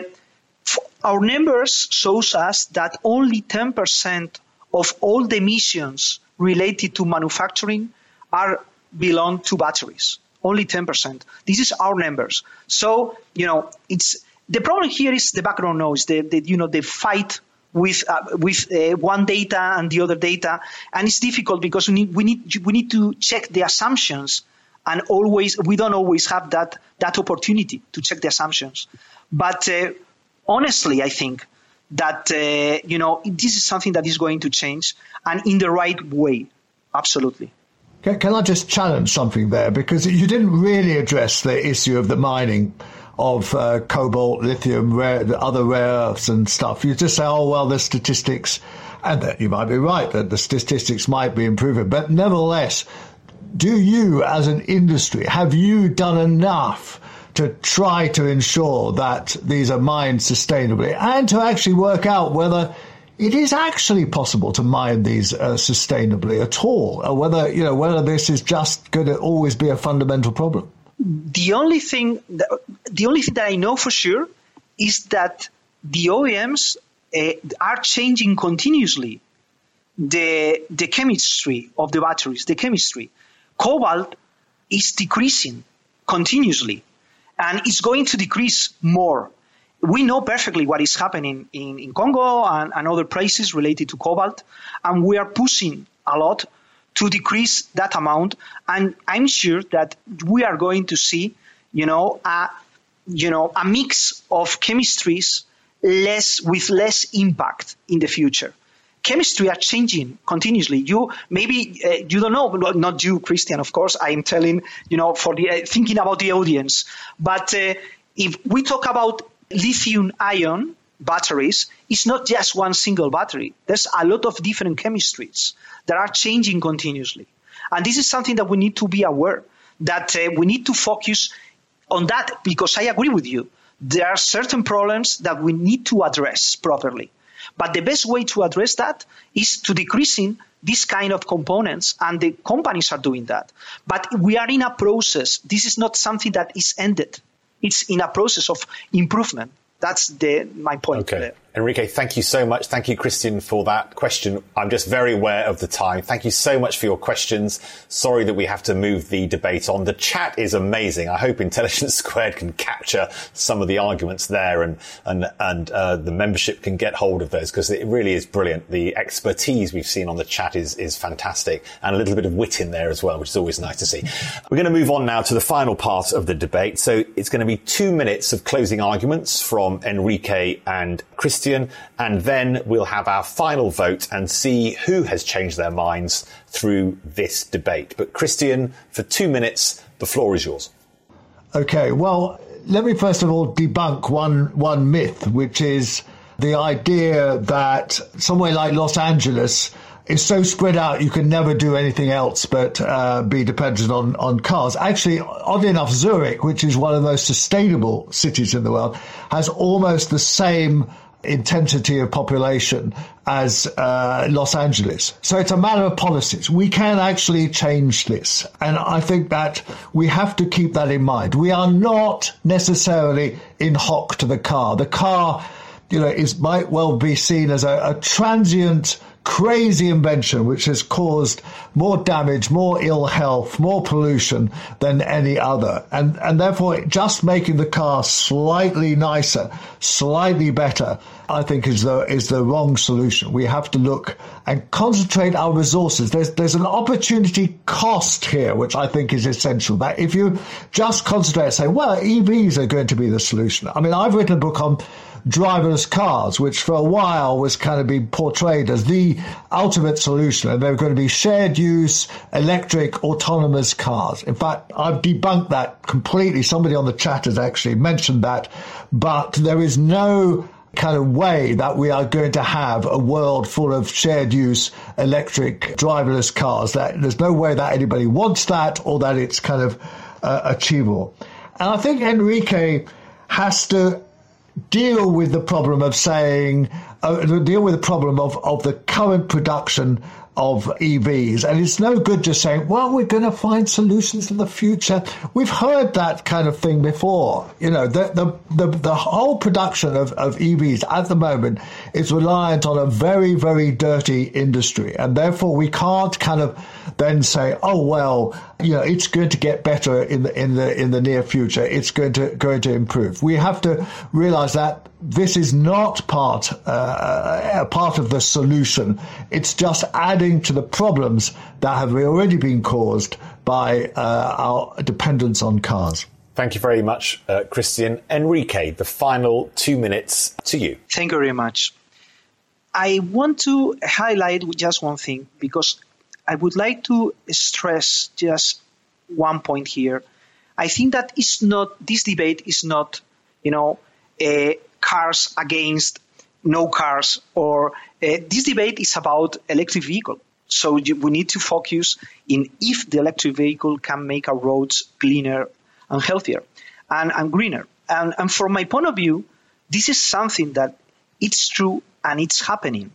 our numbers shows us that only 10% of all the emissions related to manufacturing are belong to batteries. Only 10%. This is our numbers. So, you know, it's the problem here is the background noise, the, the you know, the fight with uh, with uh, one data and the other data, and it's difficult because we need we need we need to check the assumptions and always we don't always have that that opportunity to check the assumptions. But uh, honestly, I think that uh, you know this is something that is going to change and in the right way. Absolutely. Can, can I just challenge something there because you didn't really address the issue of the mining of uh, cobalt, lithium, rare, the other rare earths and stuff. You just say, oh well, the statistics, and that you might be right that the statistics might be improving, but nevertheless, do you as an industry have you done enough? To try to ensure that these are mined sustainably and to actually work out whether it is actually possible to mine these uh, sustainably at all, or whether you know whether this is just going to always be a fundamental problem. The only thing, that, the only thing that I know for sure is that the OEMs uh, are changing continuously the the chemistry of the batteries. The chemistry, cobalt is decreasing continuously and it's going to decrease more. We know perfectly what is happening in, in Congo and, and other places related to cobalt, and we are pushing a lot to decrease that amount. And I'm sure that we are going to see, you know, a, you know, a mix of chemistries less with less impact in the future chemistry are changing continuously. You maybe uh, you don't know, not you, Christian, of course. I am telling you know for the uh, thinking about the audience. But uh, if we talk about lithium ion batteries, it's not just one single battery. There's a lot of different chemistries that are changing continuously, and this is something that we need to be aware that uh, we need to focus on that because I agree with you. There are certain problems that we need to address properly. But the best way to address that is to decreasing these kind of components, and the companies are doing that. But we are in a process. This is not something that is ended. It's in a process of improvement. That's the my point. Okay. There. Enrique, thank you so much. Thank you, Christian, for that question. I'm just very aware of the time. Thank you so much for your questions. Sorry that we have to move the debate on. The chat is amazing. I hope Intelligence [laughs] Squared can capture some of the arguments there and, and, and, uh, the membership can get hold of those because it really is brilliant. The expertise we've seen on the chat is, is fantastic and a little bit of wit in there as well, which is always nice to see. We're going to move on now to the final part of the debate. So it's going to be two minutes of closing arguments from Enrique and Christian And then we'll have our final vote and see who has changed their minds through this debate. But Christian, for two minutes, the floor is yours. Okay, well, let me first of all debunk one one myth, which is the idea that somewhere like Los Angeles is so spread out you can never do anything else but uh, be dependent on, on cars. Actually, oddly enough, Zurich, which is one of the most sustainable cities in the world, has almost the same intensity of population as uh, Los Angeles. So it's a matter of policies. We can actually change this. And I think that we have to keep that in mind. We are not necessarily in hock to the car. The car, you know, is might well be seen as a, a transient crazy invention which has caused more damage, more ill health, more pollution than any other. And, and therefore just making the car slightly nicer, slightly better, I think is the, is the wrong solution. We have to look and concentrate our resources. There's, there's an opportunity cost here, which I think is essential. That if you just concentrate and say, well, EVs are going to be the solution. I mean, I've written a book on driverless cars, which for a while was kind of being portrayed as the ultimate solution. And they were going to be shared use, electric, autonomous cars. In fact, I've debunked that completely. Somebody on the chat has actually mentioned that, but there is no kind of way that we are going to have a world full of shared use electric driverless cars. That there's no way that anybody wants that or that it's kind of uh, achievable. And I think Enrique has to deal with the problem of saying, uh, deal with the problem of, of the current production of EVs. And it's no good just saying, well, we're going to find solutions in the future. We've heard that kind of thing before. You know, the, the, the, the whole production of, of EVs at the moment is reliant on a very, very dirty industry. And therefore we can't kind of then say, oh, well, you know, it's going to get better in the, in the, in the near future. It's going to, going to improve. We have to realize that this is not part uh, part of the solution. It's just adding to the problems that have already been caused by uh, our dependence on cars. Thank you very much, uh, Christian. Enrique, the final two minutes to you. Thank you very much. I want to highlight just one thing because I would like to stress just one point here. I think that it's not this debate is not, you know, uh, cars against no cars, or uh, this debate is about electric vehicle. So we need to focus in if the electric vehicle can make our roads cleaner and healthier and, and greener. And, and from my point of view, this is something that it's true and it's happening.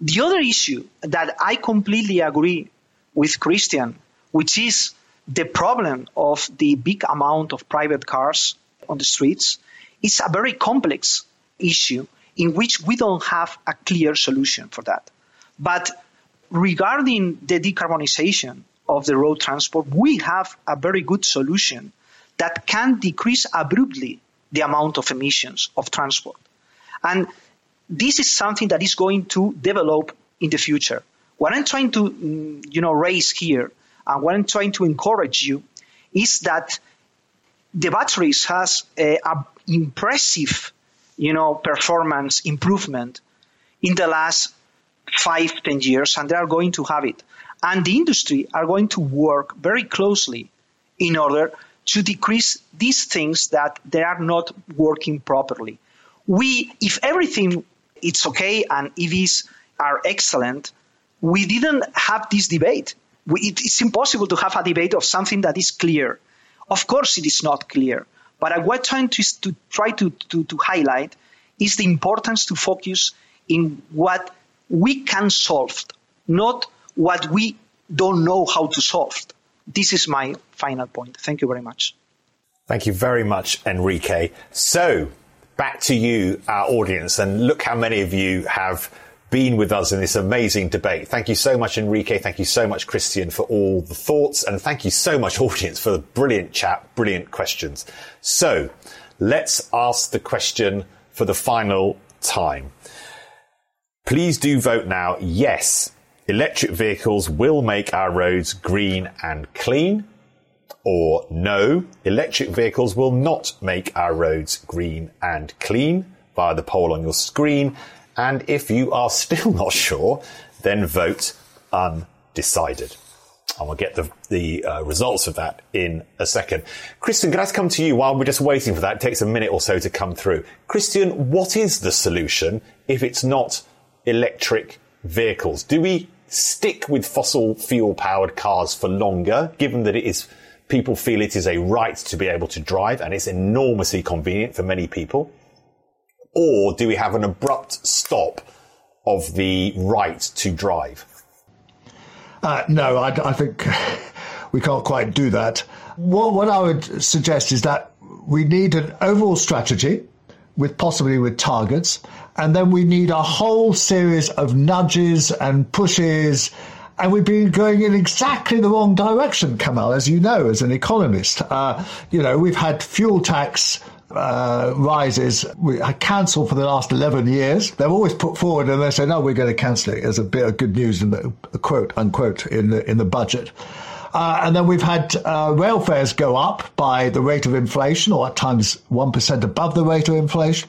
The other issue that I completely agree with Christian, which is the problem of the big amount of private cars on the streets, is a very complex issue in which we don't have a clear solution for that. But regarding the decarbonization of the road transport, we have a very good solution that can decrease abruptly the amount of emissions of transport. And this is something that is going to develop in the future. What I'm trying to, mm, you know, raise here and what I'm trying to encourage you is that the batteries has a, a impressive, you know, performance improvement in the last five, ten years, and they are going to have it. And the industry are going to work very closely in order to decrease these things that they are not working properly. We, if everything it's okay and EVs are excellent, we didn't have this debate. We, it, it's impossible to have a debate of something that is clear. Of course, it is not clear. But what I'm trying to, to try to, to, to highlight is the importance to focus in what we can solve, not what we don't know how to solve. This is my final point. Thank you very much. Thank you very much, Enrique. So, back to you, our audience, and look how many of you have been with us in this amazing debate. Thank you so much, Enrique. Thank you so much, Christian, for all the thoughts. And thank you so much, [laughs] audience, for the brilliant chat, brilliant questions. So let's ask the question for the final time. Please do vote now. Yes, electric vehicles will make our roads green and clean. Or no, electric vehicles will not make our roads green and clean via the poll on your screen. And if you are still [laughs] not sure, then vote undecided. And we'll get the, the uh, results of that in a second. Christian, can I come to you while we're just waiting for that? It takes a minute or so to come through. Christian, what is the solution if it's not electric vehicles? Do we stick with fossil fuel powered cars for longer, given that it is people feel it is a right to be able to drive and it's enormously convenient for many people? Or do we have an abrupt stop of the right to drive? Uh, no, I, I, think [laughs] we can't quite do that. What, what I would suggest is that we need an overall strategy with possibly with targets, and then we need a whole series of nudges and pushes. And we've been going in exactly the wrong direction, Kamal, as you know, as an economist. Uh, you know, we've had fuel tax uh, rises we cancelled for the last 11 years. They're always put forward and they say, no, we're going to cancel it as a bit of good news in the quote unquote in the, in the budget. Uh, and then we've had uh, rail fares go up by the rate of inflation, or at times 1% above the rate of inflation.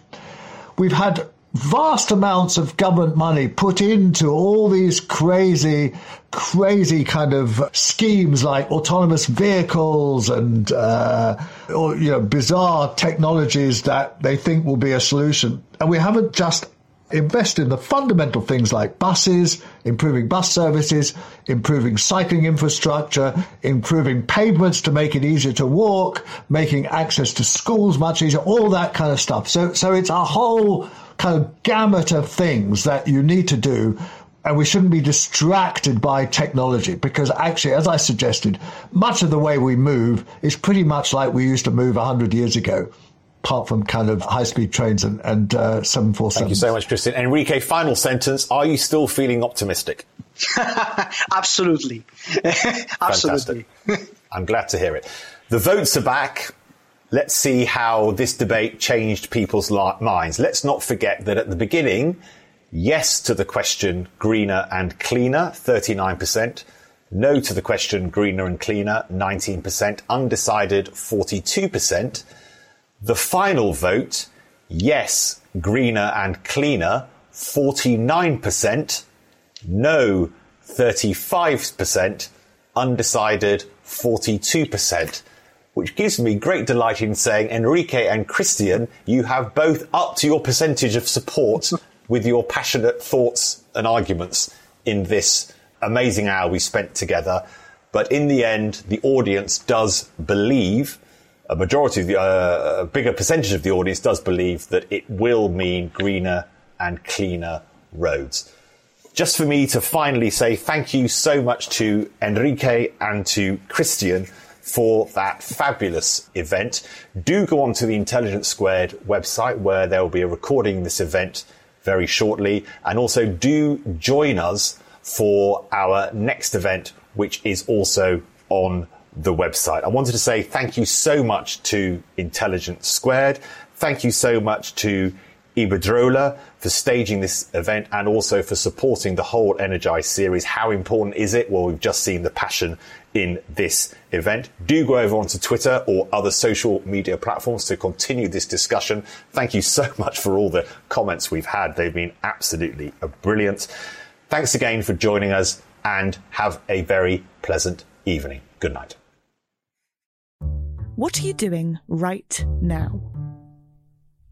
We've had vast amounts of government money put into all these crazy, crazy kind of schemes like autonomous vehicles and, uh, or, you know, bizarre technologies that they think will be a solution. And we haven't just invested in the fundamental things like buses, improving bus services, improving cycling infrastructure, improving pavements to make it easier to walk, making access to schools much easier, all that kind of stuff. So, so it's a whole kind of gamut of things that you need to do. And we shouldn't be distracted by technology because actually, as I suggested, much of the way we move is pretty much like we used to move 100 years ago apart from kind of high speed trains and, and uh, 747. Thank you so much, Christian. Enrique, final sentence. Are you still feeling optimistic? [laughs] Absolutely. [laughs] Absolutely. I'm glad to hear it. The votes are back. Let's see how this debate changed people's minds. Let's not forget that at the beginning, yes to the question greener and cleaner, 39%. No to the question greener and cleaner, 19%. Undecided, 42%. The final vote, yes, greener and cleaner, 49%. No, 35%. Undecided, 42% which gives me great delight in saying, Enrique and Christian, you have both upped your percentage of support [laughs] with your passionate thoughts and arguments in this amazing hour we spent together. But in the end, the audience does believe, a majority of the, uh, a bigger percentage of the audience does believe that it will mean greener and cleaner roads. Just for me to finally say thank you so much to Enrique and to Christian for that fabulous event. Do go on to the Intelligence Squared website where there will be a recording of this event very shortly. And also do join us for our next event, which is also on the website. I wanted to say thank you so much to Intelligence Squared. Thank you so much to Iberdrola for staging this event and also for supporting the whole Energize series. How important is it? Well, we've just seen the passion in this event. Do go over onto Twitter or other social media platforms to continue this discussion. Thank you so much for all the comments we've had. They've been absolutely brilliant. Thanks again for joining us and have a very pleasant evening. Good night. What are you doing right now?